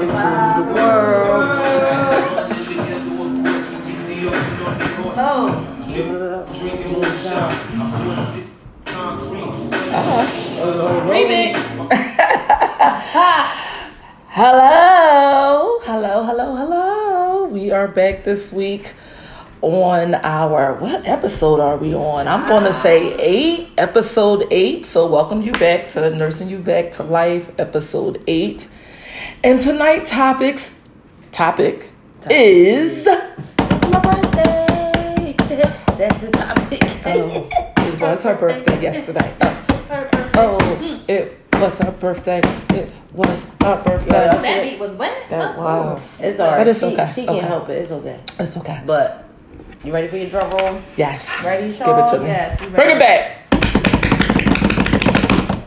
at me if I can prove the world. Oh, Drinking on shot. I force it concrete. remix. Hello, hello, hello, hello. We are back this week on our what episode are we on? I'm going to ah. say eight, episode eight. So welcome you back to nursing you back to life, episode eight. And tonight topics topic is It's my birthday. That's the topic. oh, it was her birthday yesterday. Oh, oh, it was her birthday. It was her birthday. Yeah. That beat was wet. That was. It's alright. But it's she, okay. She Okay. can't help it. It's okay. It's okay. But you ready for your drum roll? Yes. Ready, Give it to me. Yes, Bring it back.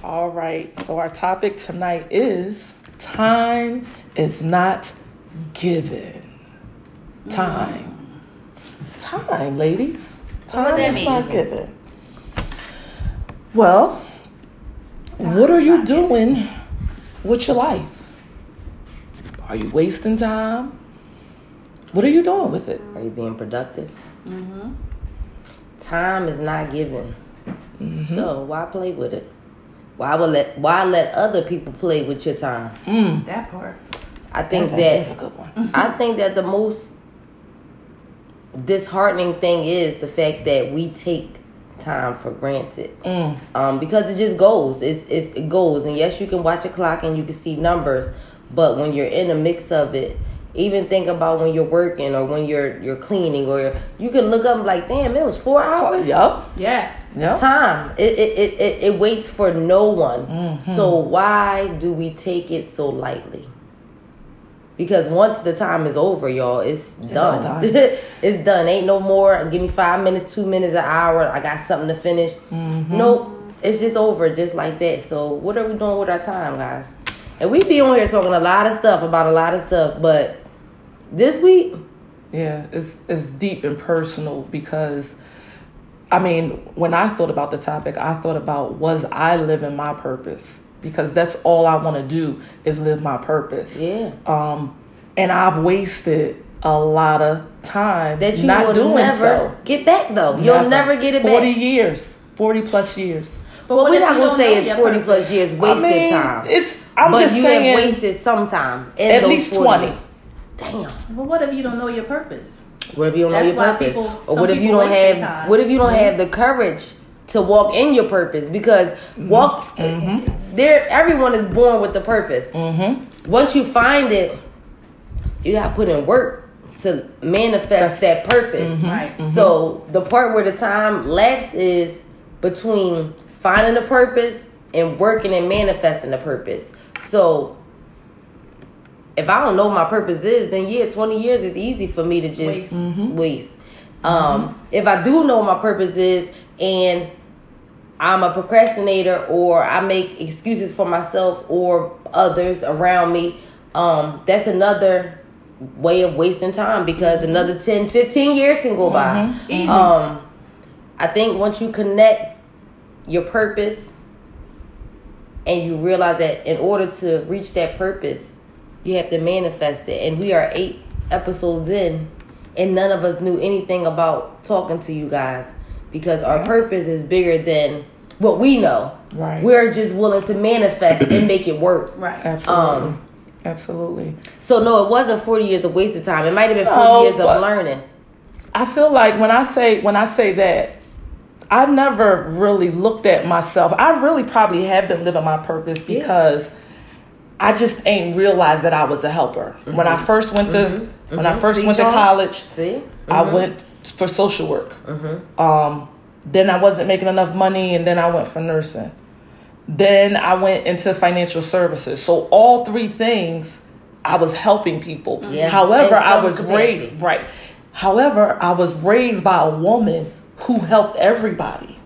All right. So our topic tonight is time is not given. Time. Time, ladies. Time what that is mean? not given. Well, what are you doing with your life? Are you wasting time? What are you doing with it? Are you being productive? Time is not given. Mm-hmm. So why play with it? Why will let why let other people play with your time? Mm, That part. I think that that is a good one. I think that the most disheartening thing is the fact that we take time for granted. Mm. Um, because it just goes. It's, it's it goes. And yes, you can watch a clock and you can see numbers, but when you're in the mix of it, even think about when you're working or when you're you're cleaning or you can look up like, damn, it was four hours. Yup. Yeah. Yup. Time. It it, it, it it waits for no one. Mm-hmm. So why do we take it so lightly? Because once the time is over, y'all, it's done. done. it's done. Ain't no more. Give me five minutes, two minutes, an hour. I got something to finish. Mm-hmm. Nope. It's just over, just like that. So what are we doing with our time, guys? And we be on here talking a lot of stuff about a lot of stuff, but this week, Yeah, it's it's deep and personal because I mean, when I thought about the topic, I thought about was I living my purpose? Because that's all I want to do is live my purpose. yeah, Um and I've wasted a lot of time that you not doing never so. get back though. You'll never get it 40 back. years. 40 plus years. But what we're not gonna say it's forty purpose? plus years wasted I mean, time. It's I'm but just you saying have wasted some time. At least 40 20. Years. Damn. But what if you don't know your purpose? What if you don't That's know your why purpose? people- or what if you don't have? time. What if you don't have the courage to walk in your purpose? Because Mm-hmm. walk, there, everyone is born with the purpose. Mm-hmm. Once you find it, you got to put in work to manifest that purpose. Mm-hmm. Right. So the part where the time lapse is between finding the purpose and working and manifesting the purpose. So if I don't know what my purpose is, then yeah, twenty years is easy for me to just Waste. waste. Um, if I do know what my purpose is and I'm a procrastinator or I make excuses for myself or others around me, um, that's another way of wasting time because another 10, 15 years can go by. Easy. Um, I think once you connect your purpose and you realize that in order to reach that purpose, you have to manifest it. And we are eight episodes in, and none of us knew anything about talking to you guys because our purpose is bigger than what we know. Right. We're just willing to manifest and make it work. right. Absolutely. Um, Absolutely. So no, it wasn't forty years of wasted time. It might have been forty No, years of learning. I feel like when I say when I say that, I never really looked at myself. I really probably have been living my purpose because I just ain't realized that I was a helper. When I first went to when I Mhm. first See, went to college, See, I went for social work. Mm-hmm. Um, then I wasn't making enough money, and then I went for nursing. Then I went into financial services. So all three things, I was helping people. Yeah. However, I was capacity. raised right. However, I was raised by a woman who helped everybody.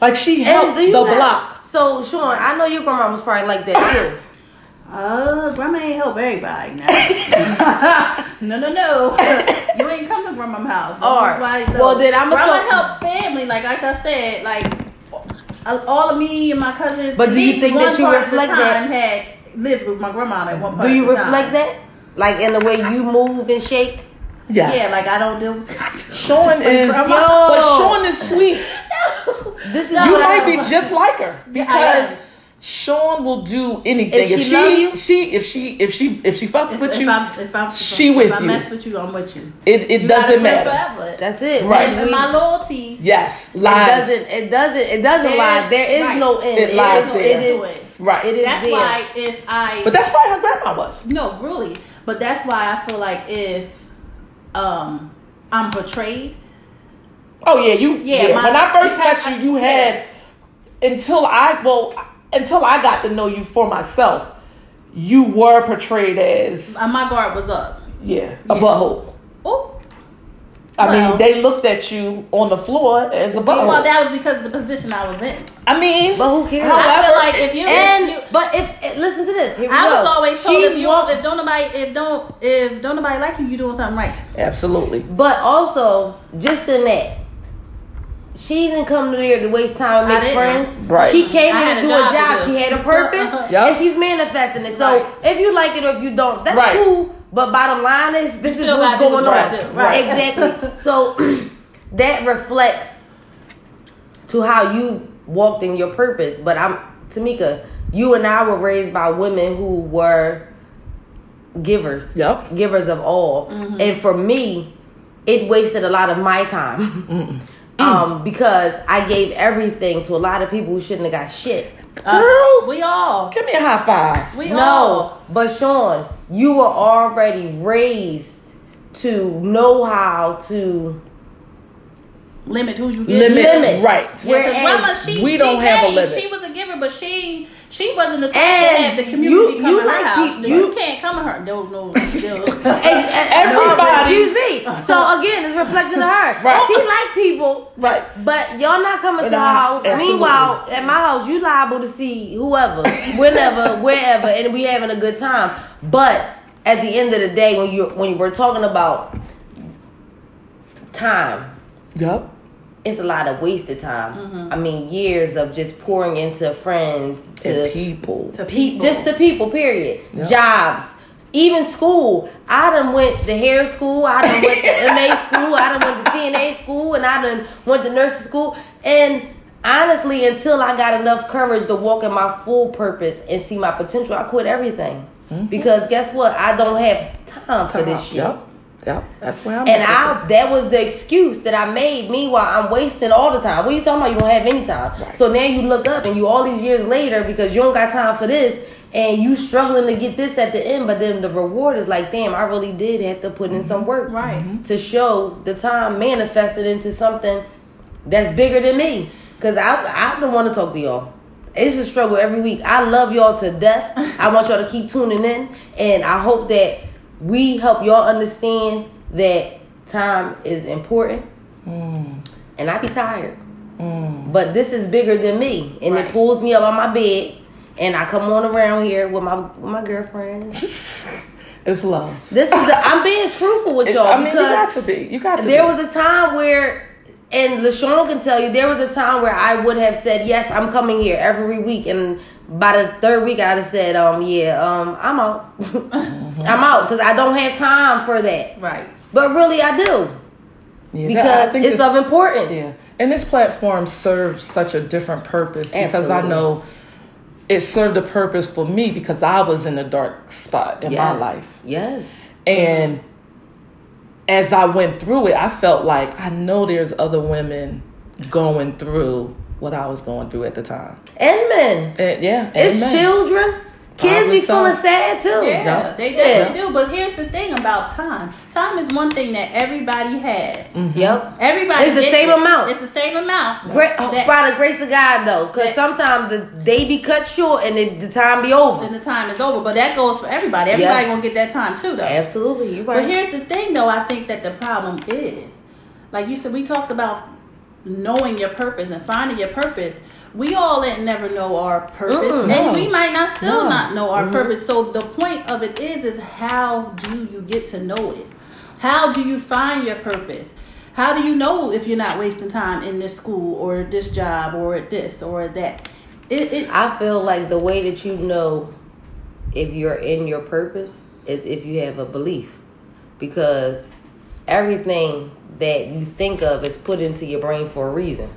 Like she helped the have- block. So Sean, I know your grandma was probably like that too. Uh, grandma ain't help everybody now. no, no, no. you ain't come to grandma's house. Alright. Everybody Well, then I'ma grandma help family. Like, like I said, like all of me and my cousins. But do you think that you reflect the time that? Had lived with my grandma at one point. Do you of the reflect time. that? Like in the way you move and shake? Yes. Yeah, like I don't do. Sean like is, grandma. but Sean is sweet. no. This is you might be just like her because am. Sean will do anything. If she love you? she, if she, if she, if she fucks with if you, I'm, if I'm, she if with I you. mess with you, I'm with you. it, it You doesn't matter. Forever. That's it. Right. And, and my loyalty. Yes, Lies. it doesn't. It doesn't. It doesn't There's- lie. There is right. no end. It lies is, there. It is. to it. Right. It is That's there. why if I But that's why her grandma was. no really, but that's why I feel like if um I'm betrayed, Oh yeah, you. Yeah, Yeah. my- when I first met you, you yeah. had until I well until I got to know you for myself. You were portrayed as uh, my guard was up. yeah a butthole. Oh, I Well- mean, they looked at you on the floor as a butthole. well, that was because of the position I was in. I mean, But who cares? I feel like if you, And if you but if eh, listen to this, here I go. was always told She's if you walk- if don't nobody if don't if don't nobody like you, you doing something right. absolutely. But also, just in that, she didn't come to there to waste time and make friends. Right. She came here to do a to job. She had a purpose, Yup. and she's manifesting it. So Right. if you like it or if you don't, that's Right. cool. But bottom line is, this is still what's gotta do going on. gotta. Right. Exactly. so that reflects to how you walked in your purpose. But I'm Tamika. You and I were raised by women who were givers Yep. givers of all. Mm-hmm. And for me, it wasted a lot of my time. Um, because I gave everything to a lot of people who shouldn't have got shit. Girl, We all give me a high five. we No, all but Sean, you were already raised to know how to limit who you give. Limit, Limit. right? Yeah, Whereas grandma, she, we she don't have a limit. She was a giver, but she she wasn't the type to have the community you- come you to her house. pe- you, you- can't come to her. No, no, no. Everybody- excuse me. So again, it's reflecting to her. Right. She like people, Right. But y'all not coming But to her house. absolutely. Meanwhile, at my house, you liable to see whoever, whenever, wherever, and we having a good time. But at the end of the day, when you when we're talking about time, Yep. It's a lot of wasted time. Mm-hmm. I mean, years of just pouring into friends, to To people. To pe- people. just the people. Period. Yep. Jobs. Even school, I done went to hair school, I done went to MA school, I done went to CNA school, and I done went to nursing school. And honestly, until I got enough courage to walk in my full purpose and see my potential, I quit everything. Because guess what? I don't have time for this shit. Yep. Yep. That's where I'm And at. I that was the excuse that I made. Meanwhile, I'm wasting all the time. What are you talking about? You don't have any time. Right. So now you look up and you all these years later because you don't got time for this and you struggling to get this at the end, but then the reward is like, damn, I really did have to put in some mm-hmm. work Right. Mm-hmm. to show the time manifested into something that's bigger than me. Cause I I don't want to talk to y'all. It's a struggle every week. I love y'all to death. I want y'all to keep tuning in, and I hope that we help y'all understand that time is important. Hmm. And I be tired, hmm. but this is bigger than me, and Right. it pulls me up on my bed, and I come on around here with my with my girlfriend. it's love. This is the, I'm being truthful with y'all I mean, you got to be. You got to. there be. was a time where, and LaShawn can tell you, there was a time where I would have said, yes, I'm coming here every week. And by the third week, I'd have said, um, yeah, um, I'm out. I'm out because I don't have time for that. Right. But really, I do Yeah, because that- I think it's this- of importance. Yeah. And this platform serves such a different purpose because I know it served a purpose for me because I was in a dark spot in my life. Yes. And as I went through it, I felt like I know there's other women going through what I was going through at the time. And men. And yeah, It's amen. children. Kids be Father, feeling sad too. Yeah, Yep. they definitely do. But here's the thing about time. Time is one thing that everybody has. Mm-hmm. Yep. Everybody It's the same it. amount. It's the same amount. Great, oh, That- by the grace of God, though, because That- sometimes the day be cut short and the, the time be over. and the time is over. But that goes for everybody. Everybody Yes. gonna get that time too, though. Absolutely, you're right. But here's the thing, though. I think that the problem is, like you said, we talked about knowing your purpose and finding your purpose. We all didn't never know our purpose, Mm-mm. and No. we might not still No. not know our Mm-hmm. purpose. So the point of it is, is how do you get to know it? How do you find your purpose? How do you know if you're not wasting time in this school or this job or at this or at that? It, it I feel like the way that you know if you're in your purpose is if you have a belief. Because everything that you think of is put into your brain for a reason.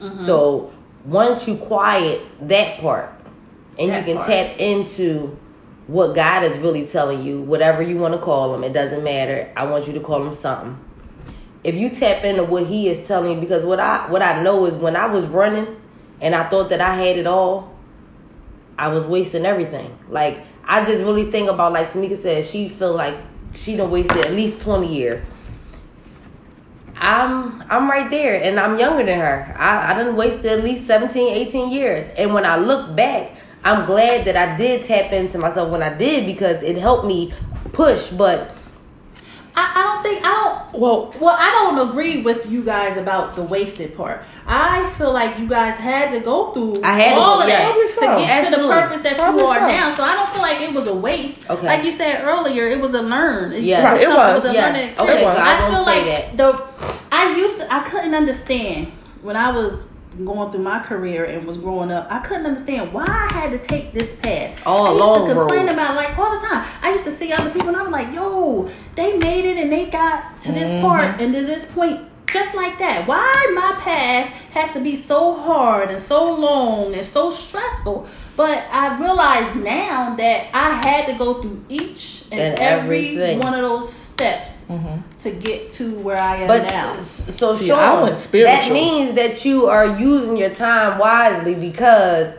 Mm-hmm. So once you quiet that part and That you can part. tap into what God is really telling you, whatever you want to call him, it doesn't matter. I want you to call him something. If you tap into what he is telling you, because what I what I know is when I was running and I thought that I had it all, I was wasting everything. Like I just really think about like Tamika said, she feel like she done wasted at least twenty years. I'm I'm right there and I'm younger than her. I, I done wasted at least 17, 18 years. And when I look back, I'm glad that I did tap into myself when I did because it helped me push. But I, I don't think I don't Well, Well, I don't agree with you guys about the wasted part. I feel like you guys had to go through I had all go- of yes. that to get so. to the purpose that Probably you are so. now. So I don't feel like it was a waste. Okay. Like you said earlier, it was a learn. It, Yes. it Right, was, it was. it was a Yes. learning Okay, experience. so I I feel say like the I used to I couldn't understand when I was going through my career and was growing up. I couldn't understand why I had to take this path. Oh, I used long to complain road. about it, like all the time. I used to see other people and I'm like, yo, they made it and they got to this Mm-hmm. part and to this point just like that. Why my path has to be so hard and so long and so stressful? But I realize now that I had to go through each and, And every one of those steps to get to where I am but now. so See, Sean, I went that means that you are using your time wisely because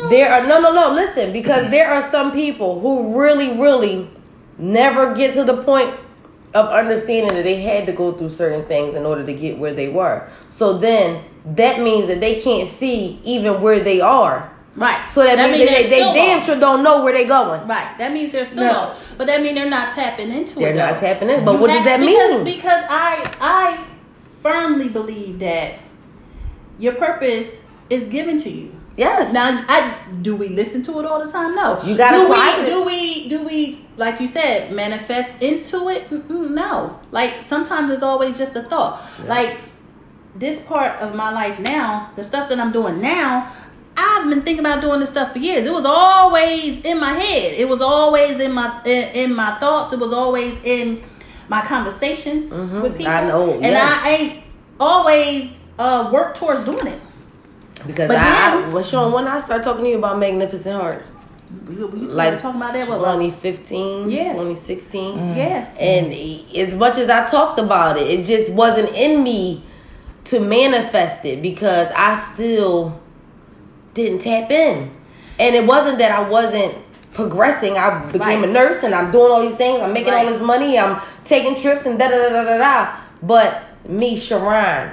Mm, There are no, no, no. Listen, because there are some people who really, really never get to the point of understanding that they had to go through certain things in order to get where they were. So then that means that they can't see even where they are. Right. So that, means, means that they, they're they damn sure don't know where they're going. Right. That means they're still No. lost. But that means they're not tapping into it. They're not tapping in. But what does that because, mean? Because I I firmly believe that your purpose is given to you. yes. Now, I do we listen to it all the time? No. You gotta do we, it. do we do we like you said manifest into it? Mm-mm, no. Like sometimes it's always just a thought. Like this part of my life now, the stuff that I'm doing now. I've been thinking about doing this stuff for years. It was always in my head. It was always in my in, in my thoughts. It was always in my conversations Mhm. with people. I know, and yes. I ain't always uh, worked towards doing it. Because But I, I, then- well, Sean, when I start talking to you about Magnificent Heart, We, we like talking about that. What, 2015, Yeah. 2016. yeah. And as much as I talked about it, it just wasn't in me to manifest it because I still didn't tap in. And it wasn't that I wasn't progressing. I became Right. a nurse and I'm doing all these things. I'm making all this money. I'm taking trips and da da da da da. But me, Sharon,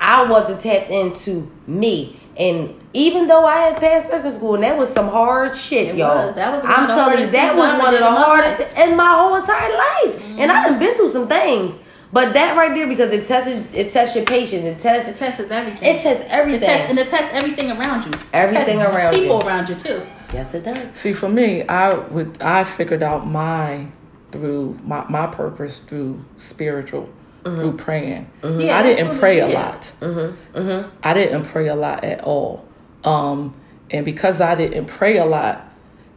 I wasn't tapped into me. And even though I had passed nursing school, and that was some hard shit, It y'all. was. That was I'm telling you, that was one of the hardest in my whole entire life. And I done been through some things. But that right there, because it tests it tests your patience, it tests It tests everything. it tests It everything. tests and it tests everything around you. It Everything tests around people you. around you too. yes, it does. See, for me, I would I figured out my through my my purpose through spiritual, through praying. Yeah, I didn't pray a is. lot. Mm-hmm. Mm-hmm. I didn't pray a lot at all. Um, and because I didn't pray a lot,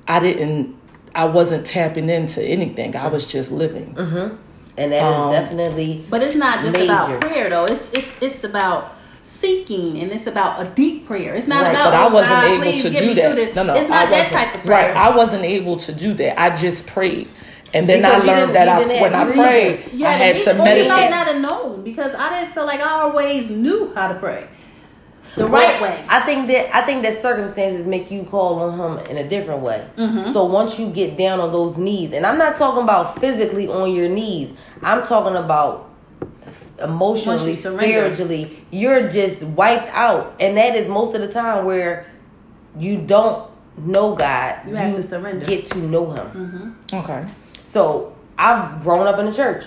I didn't. I wasn't tapping into anything. I was just living. And that is Um, definitely But it's not just Major. about prayer though. It's it's it's about seeking and it's about a deep prayer. It's not Right, about but I oh, wasn't God, able please to do that. No, no, it's not that type of prayer. Right, I wasn't able to do that. I just prayed, and then Because I learned that I, when I reason. prayed, I had to meditate. you might not have known because I didn't feel like I always knew how to pray the right way. I think that I think that circumstances make you call on him in a different way. Mm-hmm. So once you get down on those knees, and I'm not talking about physically on your knees, I'm talking about emotionally, you spiritually, you're just wiped out, and that is most of the time where you don't know God. You have to surrender. Get to know Him. Okay. So I've grown up in the church.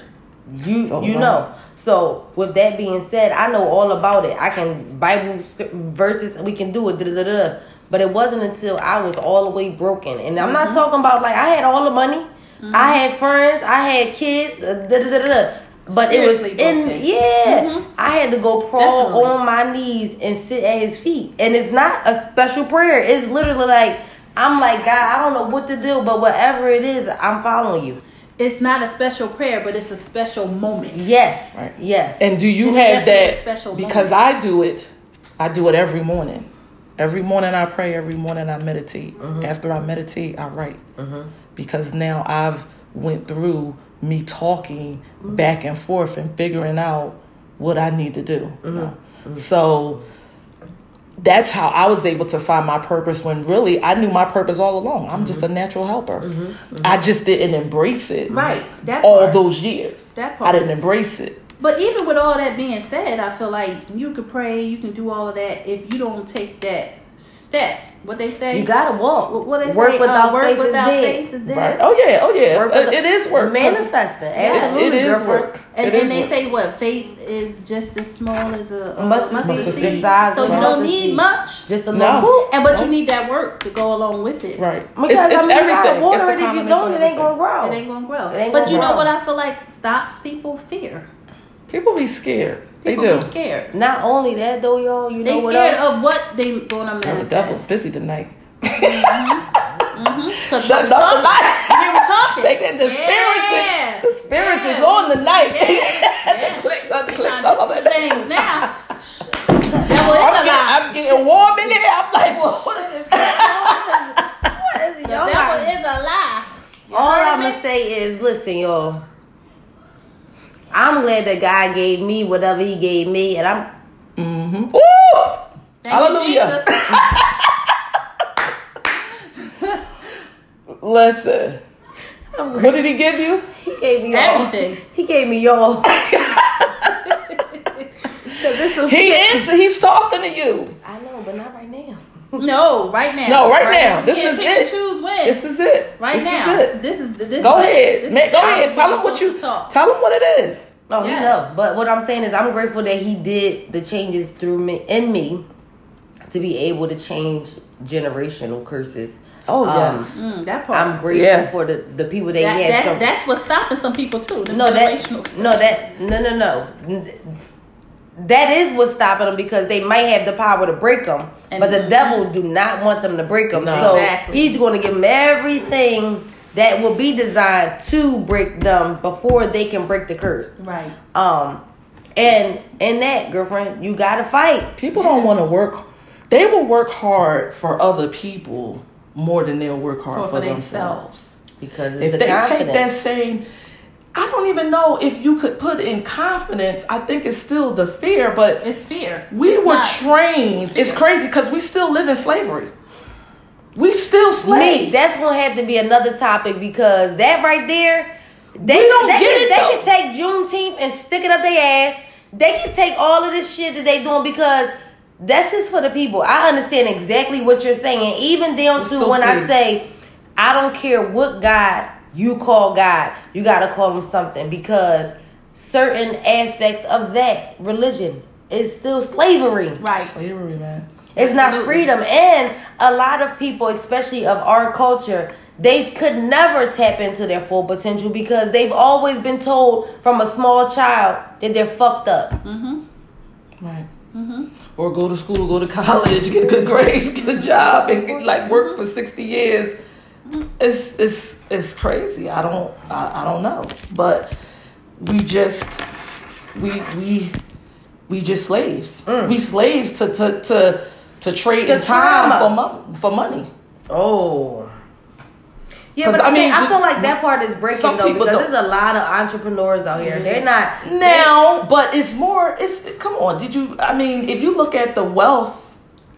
You So you have know. So with that being said, I know all about it. I can Bible verses. We can do it. Da, da, da. But it wasn't until I was all the way broken, and I'm Mm-hmm. not talking about like I had all the money, I had friends, I had kids. Da, da, da, da. But it was in broken. yeah. Mhm. I had to go crawl Definitely. on my knees and sit at his feet. And it's not a special prayer. It's literally like I'm like, God, I don't know what to do, but whatever it is, I'm following you. It's not a special prayer, but it's a special moment. Yes. Right. Yes. And do you It's have definitely a that? special because moment. I do it. I do it every morning. Every morning I pray. Every morning I meditate. Mm-hmm. After I meditate, I write. Because now I've went through me talking Mm-hmm. back and forth and figuring out what I need to do. Mm-hmm. So that's how I was able to find my purpose when really I knew my purpose all along. I'm just a Mm-hmm. natural helper. I just didn't embrace it Right. That all part. those years. That part. I didn't embrace it. But even with all that being said, I feel like you can pray, you can do all of that. If you don't take that step, what they say, you gotta walk. what, what they work say, without uh, work faith without is dead. faith is dead. Right. Oh yeah. Oh yeah. Work Uh, it is work. Manifesting. Absolutely, it is girlfriend. work. And, It and is they work. say what faith is just as small as a, a Mustard mustard, seed. seed. Size so you don't mustard need much. Just a No. little. And but you need that work to go along with it. Right. Because it's, it's I mean, you gotta water It's it. If you don't, it ain't gonna grow. It ain't gonna grow. Ain't but gonna you know what I feel like stops people? Fear. People be scared. People they do. scared. Not only that though, y'all. You They know what scared else? of what they gonna And the devil's manifest. busy tonight. Mm-hmm. Mm-hmm. Cause Shut up the light. We were talking. They get the spirits. Yeah. Is, the spirits is on the night. Yeah. click on, We click on to do it. some things now. That was I'm getting. I'm getting warm in here. I'm like, well, what is this? What is y'all? devil is a lie. You All I'm gonna say is, listen, y'all. I'm glad that God gave me whatever He gave me, and I'm Mm-hmm. Ooh! Thank Hallelujah. You, Jesus. Listen. What did he give you? He gave me y'all. Everything. He gave me y'all. this is He is. He's talking to you. I know, but not right now. No, right now. No, right now. This is it. choose when. This is it. right this now. Is it. This is this. Go is ahead. This Man, is go ahead. Tell him what you. talk. Tell him what it is. No, Yes. he know. But what I'm saying is, I'm grateful that He did the changes through me in me to be able to change generational curses. Oh Um, yes. Mm, that part. I'm grateful Yeah. for the the people that, that, he had. that, some, that's what's stopping some people too. The no, that generational. no, that no, no, no. That is what's stopping them because they might have the power to break them, And- but the devil do not want them to break them. No. So Exactly. he's going to give them everything that will be designed to break them before they can break the curse. Right. Um, and in that, girlfriend, you got to fight. People don't want to work. They will work hard for other people more than they'll work hard For- for, for themselves. Because If the they confidence. take that same, I don't even know if you could put in confidence. I think it's still the fear, but It's fear. we It's were not- trained. It's fear. crazy because we still live in slavery. We still slaves. Me, that's gonna have to be another topic because that right there, they We don't they, get can, it, they though. can take Juneteenth and stick it up their ass. They can take all of this shit that they doing because that's just for the people. I understand exactly what you're saying, even down We're to still when I say I don't care what God you call God, you gotta call him something because certain aspects of that religion is still slavery. Right. slavery, man. It's not freedom. And a lot of people, especially of our culture, they could never tap into their full potential because they've always been told from a small child that they're fucked up. Mm-hmm. Right. Or go to school, go to college, get good grades, get a job, and get, like work for sixty years. It's it's it's crazy. I don't I, I don't know, but we just we we we just slaves. Mm. We slaves to to to to trade To in time for mon- for money. Oh. Yeah, but I I, mean, I feel like that part is breaking though because don't- there's a lot of entrepreneurs out here. They're not now but it's more it's come on did you i mean if you look at the wealth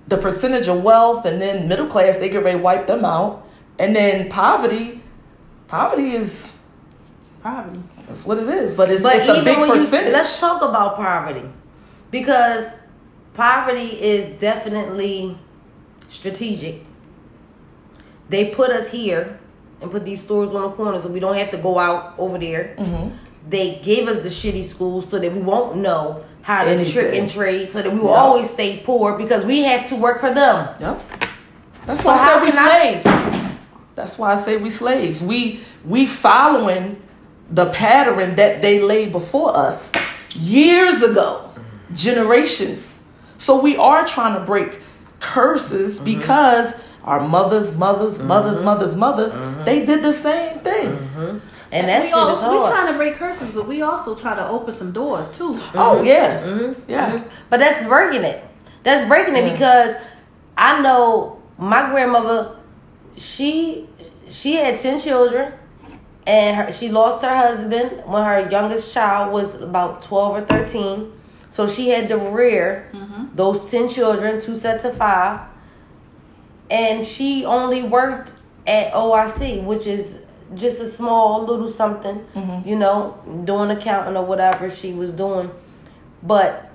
the percentage of wealth and then middle class they get ready to wipe them out and then poverty poverty is Poverty. that's what it is but it's, But it's a even big when you, let's talk about poverty because poverty is definitely strategic. They put us here and put these stores on the corners, so we don't have to go out over there. Mhm. They gave us the shitty schools so that we won't know how to trick and trade, so that we will Yeah. always stay poor because we have to work for them. Yep. That's So why I how said we slaves. That's why I say we slaves. We we following the pattern that they laid before us years ago, generations. So we are trying to break curses Mm-hmm. because our mothers, mothers, mm-hmm. mothers, mothers, mothers, mm-hmm. they did the same thing. Mm-hmm. And that we shit is we hard. trying to break curses, but we also try to open some doors too. Oh yeah, Mm-hmm. yeah. But that's breaking it. That's breaking it Yeah. because I know my grandmother. She she had ten children, and her, she lost her husband when her youngest child was about twelve or thirteen. So she had to rear mm-hmm. those ten children, two sets of five, and she only worked at OIC, which is just a small little something, mm-hmm. you know, doing accounting or whatever she was doing. But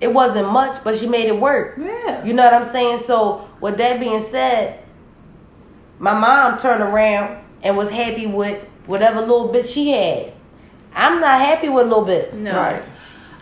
it wasn't much, but she made it work. Yeah. You know what I'm saying? So, with that being said, my mom turned around and was happy with whatever little bit she had. I'm not happy with a little bit. No. Right.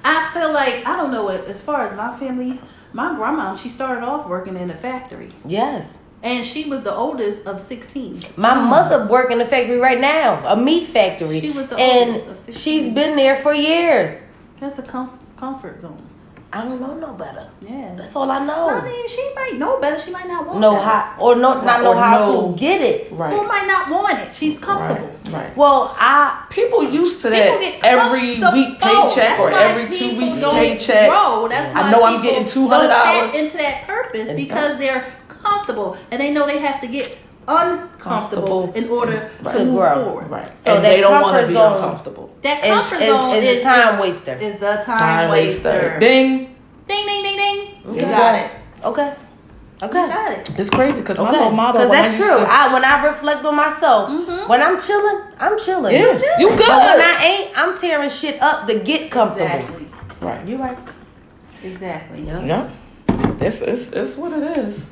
I feel like I don't know what as far as my family, my grandma, she started off working in a factory. Yes. And she was the oldest of sixteen. My hmm. mother work in the factory right now, a meat factory. She was the and oldest of 16. she's been there for years. That's a com- comfort zone. I don't know no better. Yeah. That's all I I know. mean, she might know better. She might not want Know better. how or no, not know Or how know- to get it. Right. Who might not want it? She's comfortable. Right. Right. Well, I People used to People that get every comfortable. week paycheck That's or why every two people weeks don't paycheck. Grow. That's why I know I'm people getting two hundred don't tap dollars. into that purpose And- because they're comfortable and they know they have to get uncomfortable in order Right. to To move grow. forward. Right. So and they don't want to be zone- uncomfortable. That comfort is- zone is is, a time waster. Is the time, Time waster. waster. Bing. Ding ding ding ding. You got it. okay. You Okay. got it. It's crazy because my Okay, little motto. because when I that's true. to- I when I reflect on myself, Mhm. when I'm chilling, I'm chilling. yeah, you good. But when I ain't, I'm tearing shit up to get comfortable. Exactly. right. You right? Exactly. Yeah. Yeah. This is it's what it is.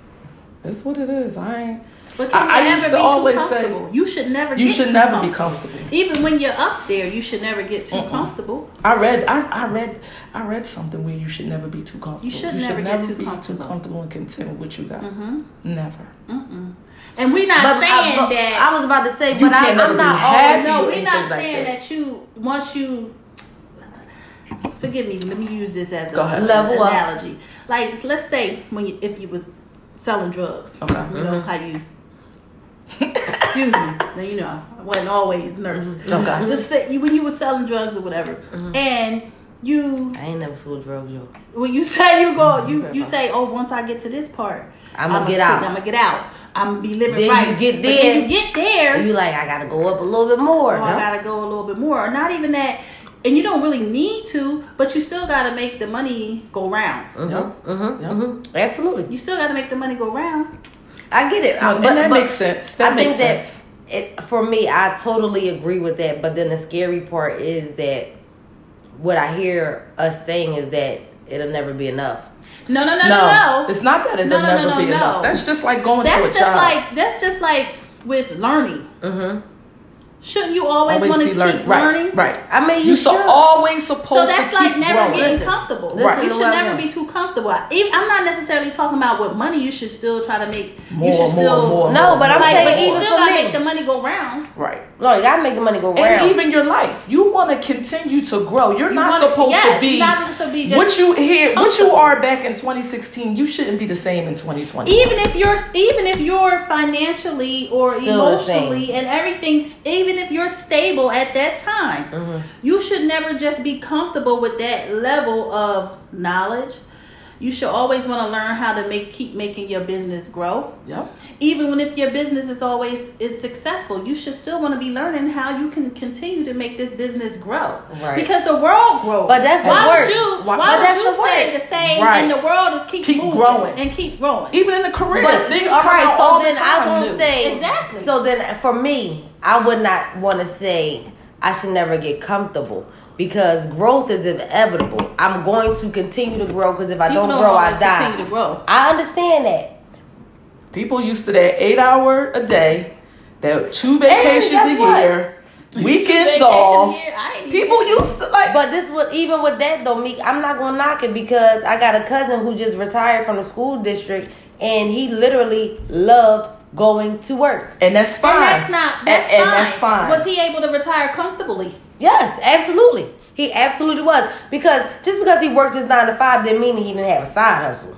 It's what it is. I ain't. But you I- I never used to be too say- you should never. You get should too never be comfortable. Even when you're up there, you should never get too Mm-mm. comfortable. I read. I, I read. I read something where you should never be too comfortable. You should never get too be comfortable. too comfortable and content with what you got. Mm-hmm. Never. Mm-mm. And we're not But saying I, that. I was about to say, You but I, I'm not always. no, we're not anything like saying that. that. you once you. Forgive me. Let me use this as a. Level up. analogy. Like, let's say when you, if you was selling drugs, Okay. you know how you. Excuse me. Now you know I wasn't always nurse. Okay. Just say when you were selling drugs or whatever, and you I ain't never sold drugs, yo. when you say you go, you you say, oh, once I get to this part, I'ma get out. I'm gonna get out. I'm gonna be living Then you right. get But there, then you get there. And you like, I gotta go up a little bit more. oh, I gotta go a little bit more, or not even that. And you don't really need to, but you still gotta make the money go round. Mm-hmm, mm-hmm, Yep. mm-hmm. Absolutely. You still gotta make the money go round. I get it. No, I- and that makes sense. That I makes think sense. that it, for me, I totally agree with that. But then the scary part is that what I hear us saying is that it'll never be enough. No, no, no, no, no. it's not that it'll No, no, no, never no, be no. enough. That's just like going That's to a just job. like that's just like with learning. Mm-hmm. Shouldn't you always, Always want to be keep learning. Right, learning? right. I mean, you, You should. always supposed So to that's keep like never growing. getting Listen, comfortable. listen you should never be too comfortable. Even, I'm not necessarily talking about with money. You should still try to make. More, you should more, still more, No, but I'm like, saying but you still gotta make the money go round. right. No, you gotta make the money go And round. even your life, you want to continue to grow. You're You not wanna- supposed yes, to be you're not supposed to be just what you hear, what you are back in 2016. You shouldn't be the same in 2020. Even if you're, even if you're financially or Still emotionally and everything's, even if you're stable at that time, Mm-hmm. you should never just be comfortable with that level of knowledge. You should always want to learn how to make keep making your business grow. Yep. even when if your business is always is successful you should still want to be learning how you can continue to make this business grow Right. because the world grows But that's why work. would you Why- why, would that's you the stay the same Right. and the world is keep, Keep moving growing. and keep growing Even in the career, But things all come out so all then the I won't new. say Exactly. So then, for me, I would not want to say I should never get comfortable because growth is inevitable. I'm going to continue to grow because if I don't, don't grow, I die. continue to grow. I understand that. People used to that eight hour a day, that two vacations guess a what? year, weekends off. here, I ain't even People used to like. But this would even with that though, me, I'm not gonna knock it because I got a cousin who just retired from the school district and he literally loved going to work. and that's fine. And that's not that's and, fine. and that's fine. Was he able to retire comfortably? Yes, absolutely. He absolutely was. Because just because he worked his nine to five didn't mean he didn't have a side hustle.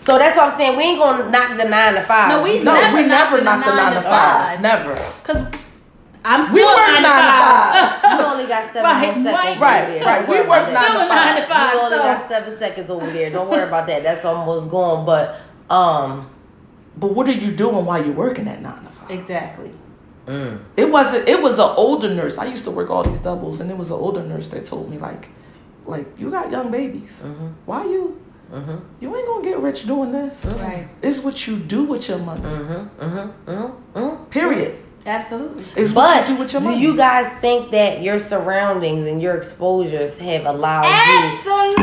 So that's what I'm saying. We ain't gonna knock the nine to five. No, we no, never we knocked never the knocked the nine nine to to five. fives. Never. Cause I'm still We work nine to nine to five. You only got seven Right, seconds. right, over right, there. right. Don't We worry work nine that. Still a nine to five. You only So got seven seconds over there. Don't worry about that. That's almost gone. But um, But what are you doing while you're working at nine to five? exactly. mm, It wasn't. It was an older nurse. I used to work all these doubles, and it was an older nurse that told me like, like you got young babies. Mhm. Why you? mhm, You ain't gonna get rich doing this. Right. It's what you do with your money. mhm, mhm, mhm, mhm. Period. Absolutely. It's But you do do you guys think that your surroundings and your exposures have allowed you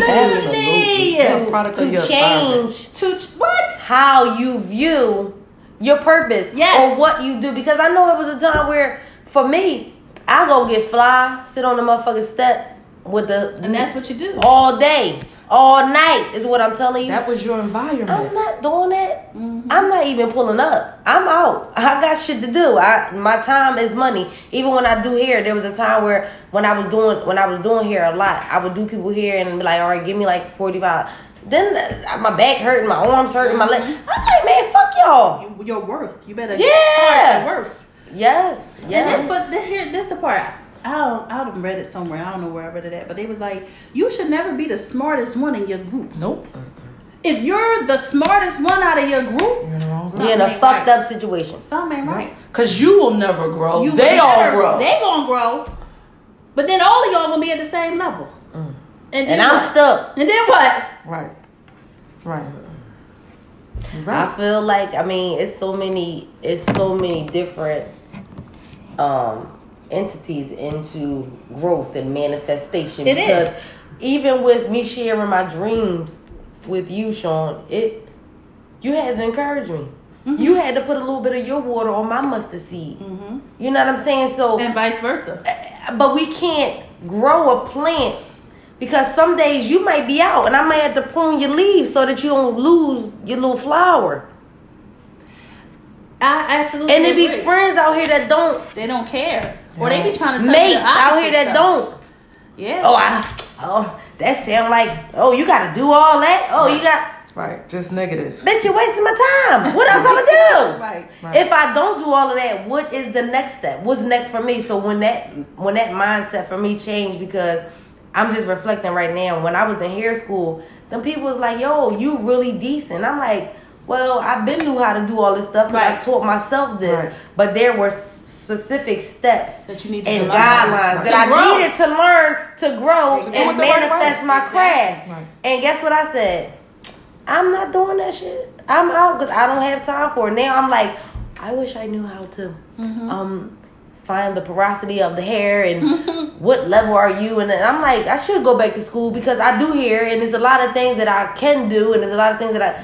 Absolutely. To, to change To what? how you view your purpose Yes. or what you do? Because I know it was a time where, for me, I go get fly, sit on the motherfucking step with the And that's what you do. all day, all night is what I'm telling you. That was your environment. I'm not doing that. Mm-hmm. I'm not even pulling up. I'm out. I got shit to do. I my time is money. Even when I do hair, there was a time where when I was doing when I was doing hair a lot, I would do people hair and be like, all right, give me like forty five. Then uh, my back hurting, my arms hurting, my leg. Mm-hmm. I'm like, man, fuck y'all. You- Your worth. You better Yeah. charge your worth. Yes, And this, yes. but the, here, this the part. I don't, I would have read it somewhere. I don't know where I read it at, but they was like, you should never be the smartest one in your group. Nope. If you're the smartest one out of your group, You're in the wrong Something You're in a fucked right. up situation. something ain't right. Cause you will never grow. You they will all never- grow. They gonna grow, but then all of y'all gonna be at the same level. And, then And I'm what? stuck. And then what? right. Right. You're I feel like I mean it's so many it's so many different um entities into growth and manifestation It because is. even with me sharing my dreams with you Sean it you had to encourage me Mm-hmm. you had to put a little bit of your water on my mustard seed Mm-hmm. you know what I'm saying so And vice versa. but we can't grow a plant because some days you might be out and I might have to prune your leaves so that you don't lose your little flower. I absolutely And there be friends out here that don't, They don't care, or they be trying to tell mates you the out here that stuff. don't. Yeah. Oh, I, oh, that sound like, oh, you got to do all that. Oh, you got, Right. Just negative. bitch, you're wasting my time. What else I'ma do? Right. Right. If I don't do all of that, what is the next step? What's next for me? So when that when that mindset for me changed because I'm just reflecting right now. When I was in hair school, them people was like, "Yo, you really decent." I'm like, "Well, I've been knew how to do all this stuff, but I taught myself this." Right. But there were s- specific steps That you need to and learn. guidelines To that I grow. needed to learn to grow Exactly. and Do right manifest my craft. Right. And guess what I said? I'm not doing that shit. I'm out because I don't have time for it. Now I'm like, I wish I knew how to Mm-hmm. um find the porosity of the hair and what level are you and then I'm like, I should go back to school because I do hair and there's a lot of things that I can do and there's a lot of things that I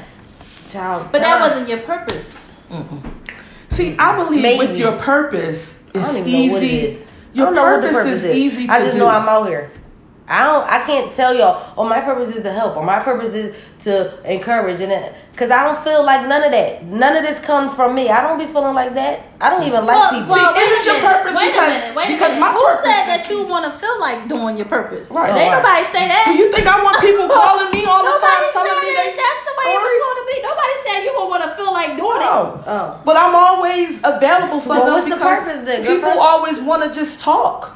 child. But that wasn't your purpose. See, I believe with your purpose, it's even easy. know what it is. Your I don't know what the purpose, purpose is, is. easy to I just do. know I'm out here. I don't. I can't tell y'all. Oh, my purpose is to help, or my purpose is to encourage, and uh, because I don't feel like none of that. None of this comes from me. I don't be feeling like that. I don't even like Well, people. well, See, isn't your purpose Wait because- a minute. Wait because a minute. my Who said that you want to feel like doing your purpose? Right. Ain't Oh, nobody say that. Do you think I want people calling me all the time telling me that they that's the way it was going to be. Nobody said you gonna want to feel like doing it. No. oh, But I'm always available for Well, them what's the purpose then, people girlfriend? always want to just talk.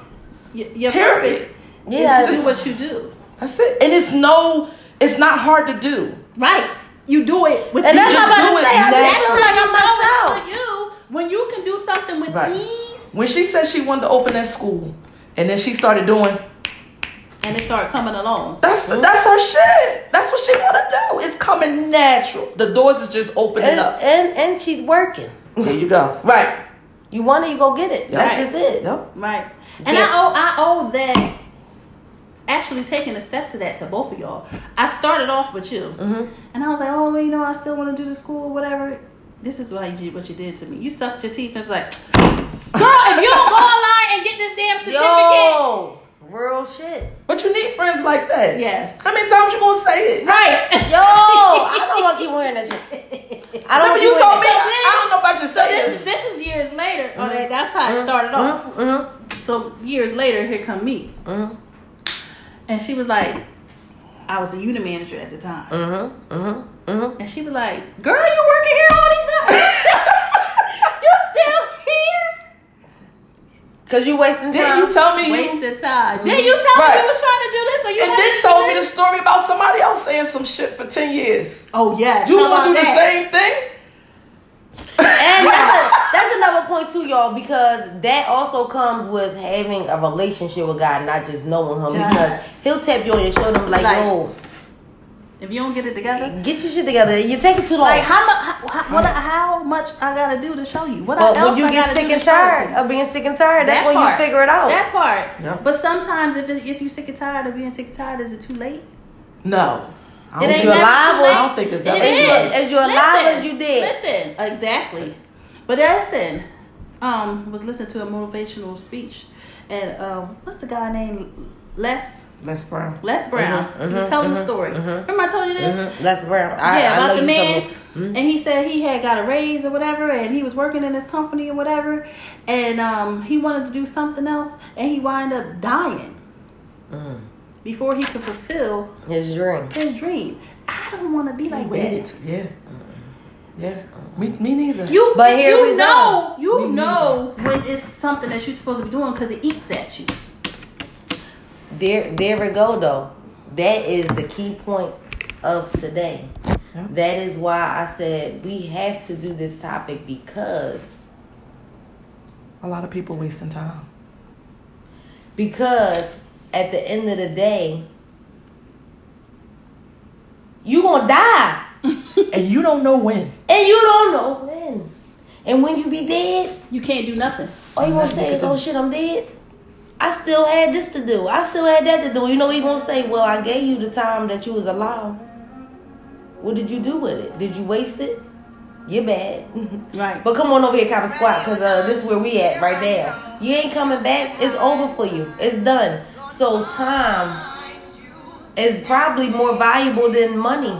Y- Your Period. purpose yeah. is to it's do what you do. That's it. And it's no, it's not hard to do. Right. You do it with and that's ease. what I'm about to say. I just naturally. feel like I'm You know myself. for you when you can do something with Right. ease When she said she wanted to open that school, and then she started doing, and it started coming along. that's mm-hmm. that's her shit. That's what she want to do. It's coming natural. The doors is just opening And, up. and and she's working. There you go. Right. You want it, you go get it. That's Right. just it. Yep. Right. And Yeah. I owe I owe that actually taking the steps to that to both of y'all. I started off with you. Mhm. And I was like, oh, you know, I still want to do the school, whatever. This is why you did what you did to me. You sucked your teeth and was like, girl, if you don't go online and get this damn certificate. Yo, real shit. But you need friends like that. Yes. How many times you gonna say it? Right. Yo, I don't want to keep wearing that shit. I don't Remember you told wearing me that I don't know if I should say this. Is, this is years later, oh, that, that's how it started off. Mm-hmm. So years later, here come me, Mm-hmm. And she was like, I was a unit manager at the time, Mm-hmm. Mm-hmm. Mm-hmm. and she was like, "Girl, you're working here all these times? You're still here? Cause you wasting time. Didn't you tell me you Wasted time? Did you tell Right. me you was trying to do this, or you and wanted then to told me the story about somebody else saying some shit for ten years. Oh yes, You wanna do about the same thing? And that's, a, that's another point too, y'all, because that also comes with having a relationship with God, not just knowing Him. Yes. Because He'll tap you on your shoulder and be like, Like, "Yo, If you don't get it together, get your shit together. You take it too long." like how much? How, how, what, how much I gotta do to show you? What but else when you I get sick and to show it to tired of being sick and tired, that's That when part. you figure it out. That part. Yeah. But sometimes if it, if you sick and tired of being sick and tired, is it too late? No. I don't ain't alive I don't think it's It As you- too late. as you alive as you dead. Listen, exactly. But listen, um, was listening to a motivational speech, and um, what's the guy named Les? Les Brown. Les Brown. Mhm, he was mhm, telling the mhm, story. mhm. Remember I told you this? Mhm. That's Brown. I, yeah, I about know the man. Mhm. And he said he had got a raise or whatever, and he was working in this company or whatever, and um, he wanted to do something else, and he wound up dying Mhm. Before he could fulfill His dream. his dream. I don't want to be like Waited. that. Yeah. Yeah. Me, me neither. You, But here you we go. know, you Me know when it's something that you're supposed to be doing because it eats at you. There, there we go. Though that is the key point of today. Yeah. That is why I said we have to do this topic because A lot of people wasting time. because at the end of the day, you gonna die, and you don't know when. and you don't know when. And when you be dead, You can't do nothing. all you gonna say is, "Oh shit, I'm dead." I still had this to do. I still had that to do. You know, what he gonna say, "Well, I gave you the time that you was allowed. What did you do with it? Did you waste it? You're bad." Right. But come on over here, Copper Squat, because uh, this is where we at right there. You ain't coming back. It's over for you. It's done. So time is probably more valuable than money.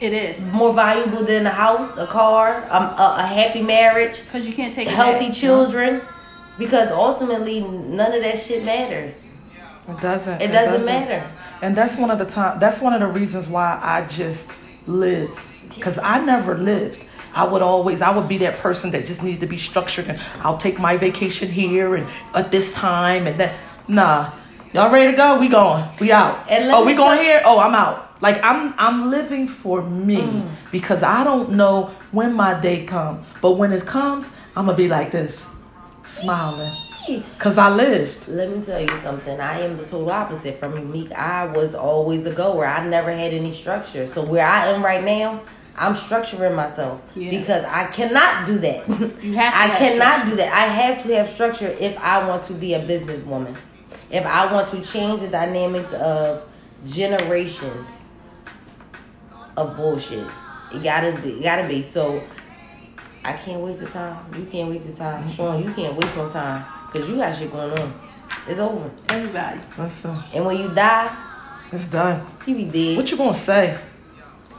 It is More valuable than a house, a car, um, a, a happy marriage, because you can't take it healthy back. children. Because ultimately, none of that shit matters. It doesn't. It doesn't matter. And that's one of the time. That's one of the reasons why I just live, because I never lived. I would always, I would be that person that just needed to be structured, and I'll take my vacation here and at this time, and then nah, y'all ready to go? We going, we out. Oh, we going here? Oh, I'm out. Like I'm, I'm living for me Mm. because I don't know when my day come, but when it comes, I'm gonna be like this, smiling, cause I lived. Let me tell you something. I am the total opposite from you, Meek. I was always a goer. I never had any structure. So where I am right now, I'm structuring myself Yeah. because I cannot do that. You have I cannot do that. I have to have structure if I want to be a businesswoman. If I want to change the dynamics of generations of bullshit. It gotta be. It gotta be. So I can't waste the time. You can't waste the time. Mm-hmm. Sean, you can't waste no time because you got shit going on. It's over. Everybody. Listen, And when you die, it's done. you be dead. What you gonna say?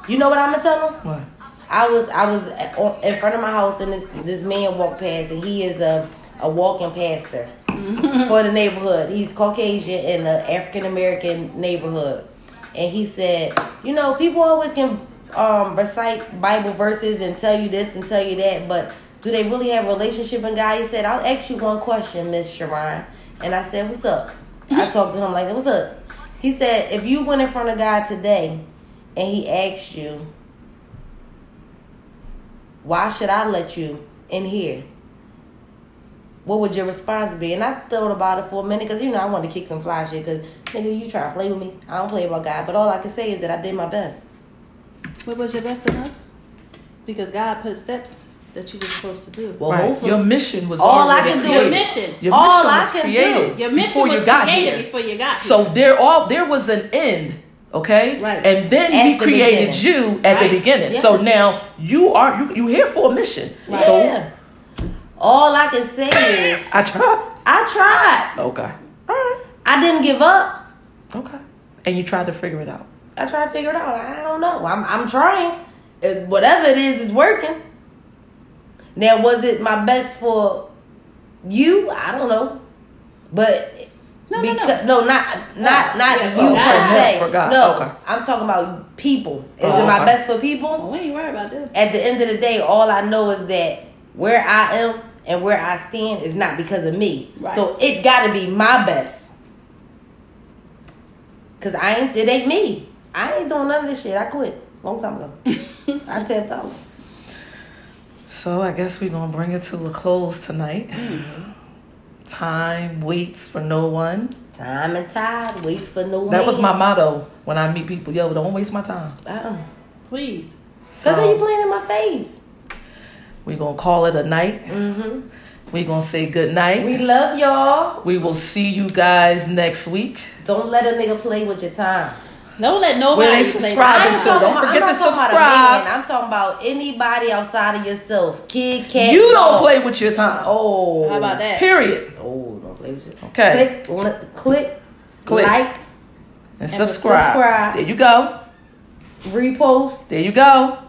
You know what I'm gonna tell them? What? I was I was at- on- in front of my house and this this man walked past and he is a a walking pastor for the neighborhood. He's Caucasian in the African American neighborhood, and he said, you know, people always can um, recite Bible verses and tell you this and tell you that, but do they really have a relationship in God? He said, I'll ask you one question, Miss Sharon, and I said, what's up? I talked to him like, what's up? He said, if you went in front of God today and he asked you, why should I let you in here? What would your response be? And I thought about it for a minute because, you know, I wanted to kick some fly shit because, nigga, you try to play with me. I don't play about God. But all I can say is that I did my best. What was your best enough? Because God put steps that you were supposed to do. Well, right. hopefully. Your mission was All I can do Your is- mission. Your All mission I was can created do- Your mission before was you got created here. before you got here. So here. there all there was an end, okay? Right. And then At he the created beginning. you at Right. the beginning. Yes. So now you are you you here for a mission. Yeah. So all I can say is I tried. I tried. Okay. All right. I didn't give up. Okay. And you tried to figure it out. I tried to figure it out. I don't know. I'm I'm trying. It- whatever it is is working. Now was it my best for You, I don't know, but No, no, no. because, no, not not Oh, not yeah, you for per se. For God, No, okay. I'm talking about people. Is Oh, it my okay. best for people? we ain't worried about this. At the end of the day, all I know is that where I am and where I stand is not because of me. Right. So it got to be my best. Cause I ain't, it ain't me. I ain't doing none of this shit. I quit long time ago. I tapped out. So I guess we're gonna bring it to a close tonight. Mm-hmm. Time waits for no one. Time and tide waits for no That was my motto when I meet people. Yo, don't waste my time. Uh-uh. Please. Cause So then you playing in my face. We're gonna call it a night. Mm-hmm. We're gonna say good night. We love y'all. We will see you guys next week. Don't let a nigga play with your time. Don't let nobody they play. subscribe I to. talking Don't about- forget I'm to not talking about a subscribe. man. I'm talking about anybody outside of yourself. Kid, cat. You don't dog. play with your time. Oh. How about that? Period. Oh, don't play with it. Okay. Click, li- click, Click. like, And And subscribe. subscribe. There you go. repost. There you go.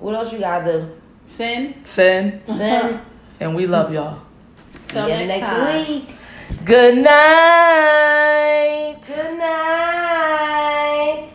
What else you gotta do? Sin. Sin. Sin. and we love y'all. Till next, next time. week. Good night. Good night.